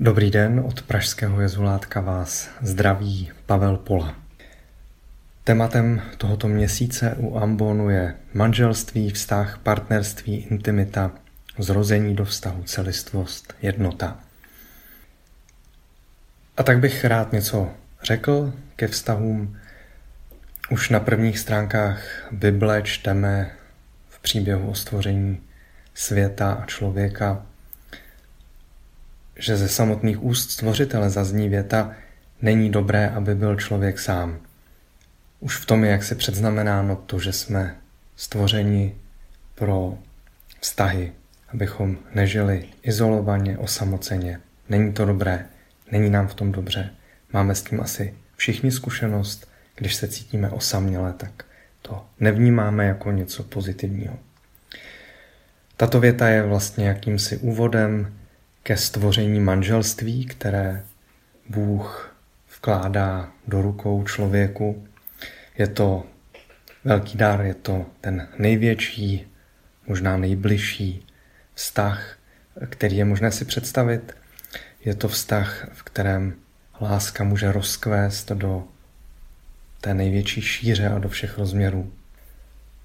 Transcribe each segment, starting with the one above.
Dobrý den, od Pražského jezulátka vás zdraví Pavel Pola. Tématem tohoto měsíce u Ambonu je manželství, vztah, partnerství, intimita, zrození do vztahu, celistvost, jednota. A tak bych rád něco řekl ke vztahům. Už na prvních stránkách Bible čteme v příběhu o stvoření světa a člověka že ze samotných úst stvořitele zazní věta není dobré, aby byl člověk sám. Už v tom je jak se předznamenáno to, že jsme stvořeni pro vztahy, abychom nežili izolovaně, osamoceně. Není to dobré, není nám v tom dobře. Máme s tím asi všichni zkušenost, když se cítíme osaměle, tak to nevnímáme jako něco pozitivního. Tato věta je vlastně jakýmsi úvodem ke stvoření manželství, které Bůh vkládá do rukou člověku. Je to velký dar, je to ten největší, možná nejbližší vztah, který je možné si představit. Je to vztah, v kterém láska může rozkvést do té největší šíře a do všech rozměrů.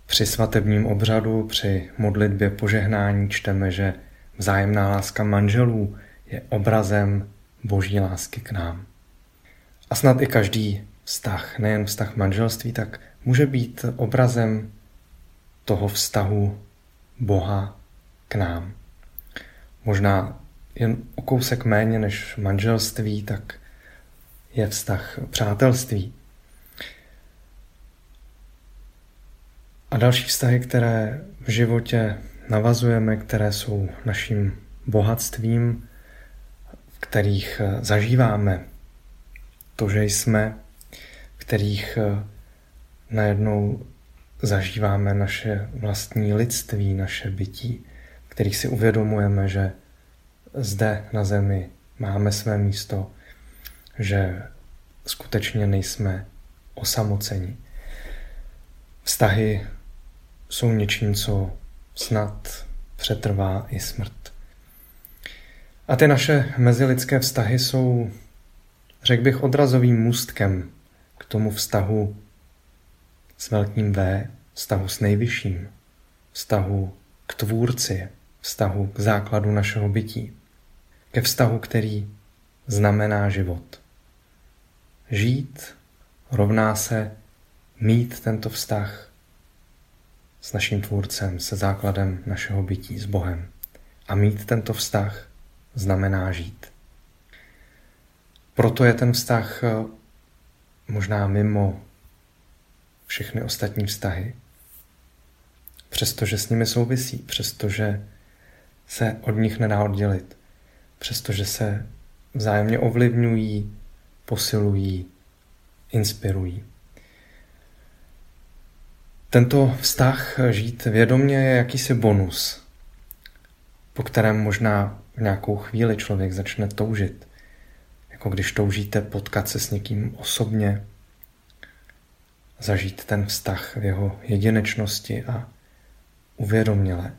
Při svatebním obřadu, při modlitbě požehnání čteme, že Vzájemná láska manželů je obrazem boží lásky k nám. A snad i každý vztah, nejen vztah manželství, tak může být obrazem toho vztahu Boha k nám. Možná jen o kousek méně než manželství, tak je vztah přátelství. A další vztahy, které v životě navazujeme, které jsou naším bohatstvím, v kterých eh, zažíváme to, že jsme, v kterých eh, najednou zažíváme naše vlastní lidství, naše bytí, v kterých si uvědomujeme, že zde na zemi máme své místo, že skutečně nejsme osamoceni. Vztahy jsou něčím, co snad přetrvá i smrt. A ty naše mezilidské vztahy jsou, řekl bych, odrazovým můstkem k tomu vztahu s velkým V, vztahu s nejvyšším, vztahu k tvůrci, vztahu k základu našeho bytí, ke vztahu, který znamená život. Žít rovná se mít tento vztah s naším tvůrcem, se základem našeho bytí, s Bohem. A mít tento vztah znamená žít. Proto je ten vztah eh, možná mimo všechny ostatní vztahy. Přestože s nimi souvisí, přestože se od nich nedá oddělit, přestože se vzájemně ovlivňují, posilují, inspirují. Tento vztah žít vědomě je jakýsi bonus, po kterém možná v nějakou chvíli člověk začne toužit. Jako když toužíte potkat se s někým osobně, zažít ten vztah v jeho jedinečnosti a uvědoměle.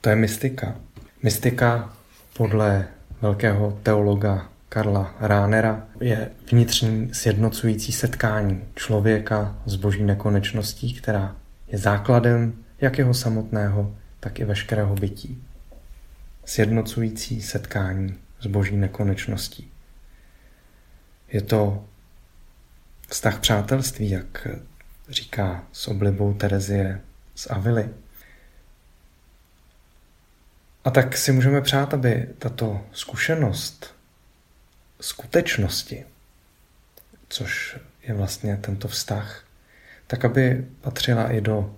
To je mystika. Mystika podle velkého teologa Karla Ránera je vnitřní sjednocující setkání člověka s boží nekonečností, která je základem jak jeho samotného, tak i veškerého bytí. Sjednocující setkání s boží nekonečností. Je to vztah přátelství, jak říká s oblibou Terezie z Avily. A tak si můžeme přát, aby tato zkušenost skutečnosti, což je vlastně tento vztah, tak aby patřila i do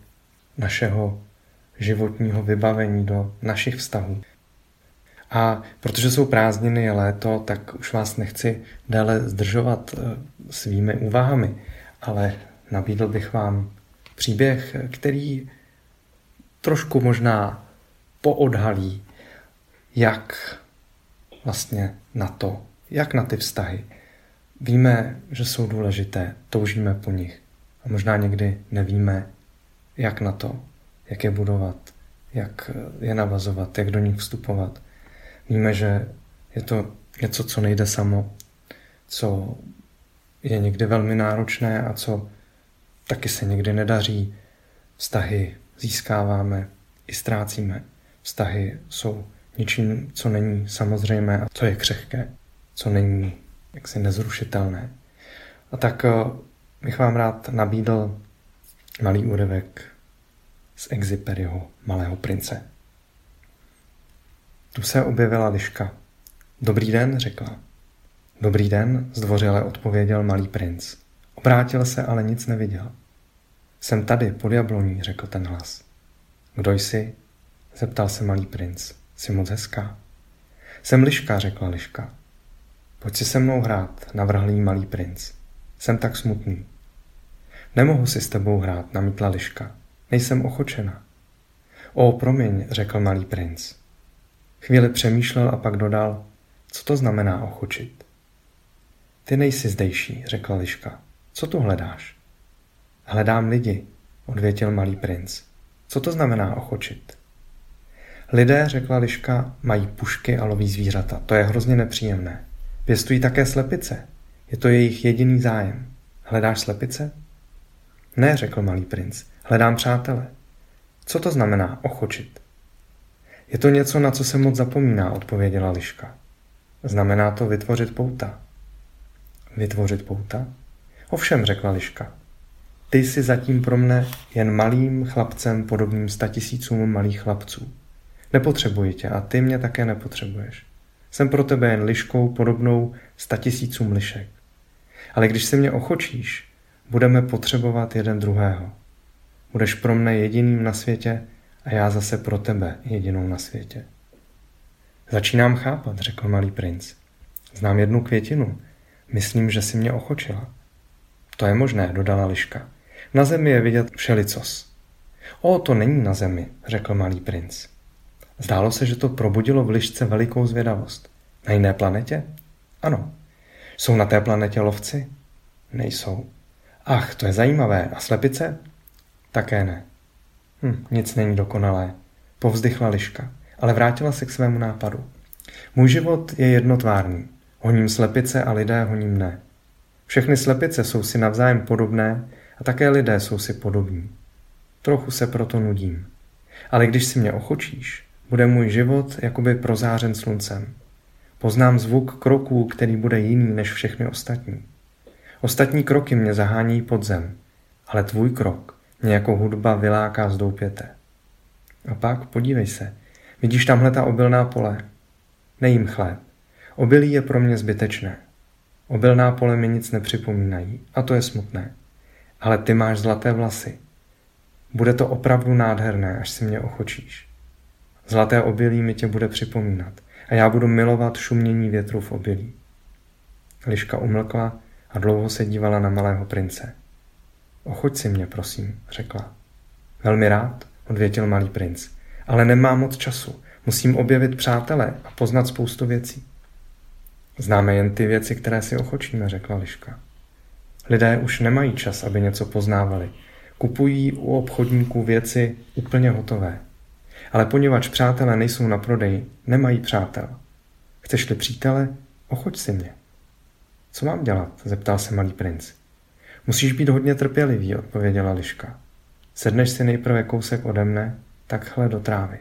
našeho životního vybavení, do našich vztahů. A protože jsou prázdniny, je léto, tak už vás nechci déle zdržovat eh, svými úvahami, ale nabídl bych vám příběh, který trošku možná poodhalí, jak vlastně na to jak na ty vztahy. Víme, že jsou důležité, toužíme po nich a možná někdy nevíme, jak na to, jak je budovat, jak je navazovat, jak do nich vstupovat. Víme, že je to něco, co nejde samo, co je někdy velmi náročné a co taky se někdy nedaří. Vztahy získáváme i ztrácíme. Vztahy jsou něčím, co není samozřejmé a co je křehké, co není jaksi nezrušitelné. A tak eh, bych vám rád nabídl malý úryvek z Exiperiho Malého prince. Tu se objevila liška. Dobrý den, řekla. Dobrý den, zdvořile odpověděl malý princ. Obrátil se, ale nic neviděl. Jsem tady, pod jabloní, řekl ten hlas. Kdo jsi? zeptal se malý princ. Jsi moc hezká. Jsem liška, řekla liška. Pojď si se mnou hrát, navrhl jí malý princ. Jsem tak smutný. Nemohu si s tebou hrát, namítla liška. Nejsem ochočena. O, promiň, řekl malý princ. Chvíli přemýšlel a pak dodal, co to znamená ochočit. Ty nejsi zdejší, řekla liška. Co tu hledáš? Hledám lidi, odvětil malý princ. Co to znamená ochočit? Lidé, řekla liška, mají pušky a loví zvířata. To je hrozně nepříjemné. Pěstují také slepice. Je to jejich jediný zájem. Hledáš slepice? Ne, řekl malý princ. Hledám přátele. Co to znamená ochočit? Je to něco, na co se moc zapomíná, odpověděla liška. Znamená to vytvořit pouta. Vytvořit pouta? Ovšem, řekla liška. Ty jsi zatím pro mne jen malým chlapcem podobným statisícům malých chlapců. Nepotřebuji tě a ty mě také nepotřebuješ. Jsem pro tebe jen liškou podobnou statisícům lišek. Ale když se mě ochočíš, budeme potřebovat jeden druhého. Budeš pro mne jediným na světě a já zase pro tebe jedinou na světě. Začínám chápat, řekl malý princ. Znám jednu květinu. Myslím, že si mě ochočila. To je možné, dodala liška. Na zemi je vidět všelicos. O, to není na zemi, řekl malý princ. Zdálo se, že to probudilo v lišce velikou zvědavost. Na jiné planetě? Ano. Jsou na té planetě lovci? Nejsou. Ach, to je zajímavé. A slepice? Také ne. Hm, nic není dokonalé. Povzdychla liška, ale vrátila se k svému nápadu. Můj život je jednotvárný. Honím slepice a lidé honím ne. Všechny slepice jsou si navzájem podobné a také lidé jsou si podobní. Trochu se proto nudím. Ale když si mě ochočíš, bude můj život jakoby prozářen sluncem. Poznám zvuk kroků, který bude jiný než všechny ostatní. Ostatní kroky mě zahání pod zem, ale tvůj krok mě jako hudba vyláká z doupěte. A pak podívej se, vidíš tamhle ta obilná pole? Nejím chléb. Obilí je pro mě zbytečné. Obilná pole mi nic nepřipomínají a to je smutné. Ale ty máš zlaté vlasy. Bude to opravdu nádherné, až si mě ochočíš. Zlaté obilí mi tě bude připomínat a já budu milovat šumění větru v obilí. Liška umlkla a dlouho se dívala na malého prince. Ochoď si mě, prosím, řekla. Velmi rád, odvětil malý princ, ale nemám moc času. Musím objevit přátele a poznat spoustu věcí. Známe jen ty věci, které si ochočíme, řekla Liška. Lidé už nemají čas, aby něco poznávali. Kupují u obchodníků věci úplně hotové. Ale poněvadž přátelé nejsou na prodej, nemají přátel. Chceš-li přítele, ochoď si mě. Co mám dělat? zeptal se malý princ. Musíš být hodně trpělivý, odpověděla Liška. Sedneš si nejprve kousek ode mne, takhle do trávy.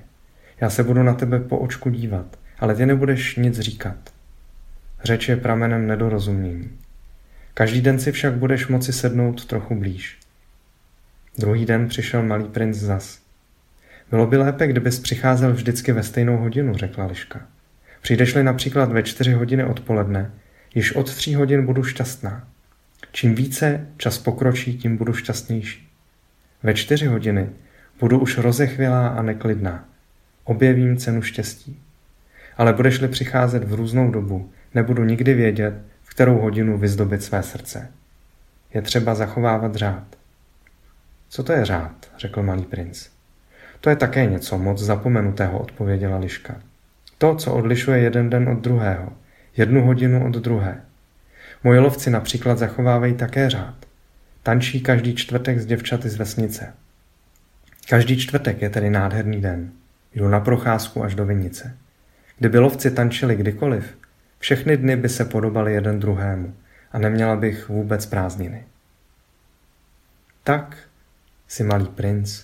Já se budu na tebe po očku dívat, ale ty nebudeš nic říkat. Řeč je pramenem nedorozumění. Každý den si však budeš moci sednout trochu blíž. Druhý den přišel malý princ zas. Bylo by lépe, kdybys přicházel vždycky ve stejnou hodinu, řekla Liška. Přijdeš-li například ve čtyři hodiny odpoledne, již od tří hodin budu šťastná. Čím více čas pokročí, tím budu šťastnější. Ve čtyři hodiny budu už rozechvělá a neklidná. Objevím cenu štěstí. Ale budeš-li přicházet v různou dobu, nebudu nikdy vědět, v kterou hodinu vyzdobit své srdce. Je třeba zachovávat řád. Co to je řád? řekl malý princ. To je také něco moc zapomenutého, odpověděla Liška. To, co odlišuje jeden den od druhého, jednu hodinu od druhé. Moji lovci například zachovávají také řád. Tančí každý čtvrtek s děvčaty z vesnice. Každý čtvrtek je tedy nádherný den. Jdu na procházku až do Vinice. Kdyby lovci tančili kdykoliv, Všechny dny by se podobaly jeden druhému a neměla bych vůbec prázdniny. Tak si malý princ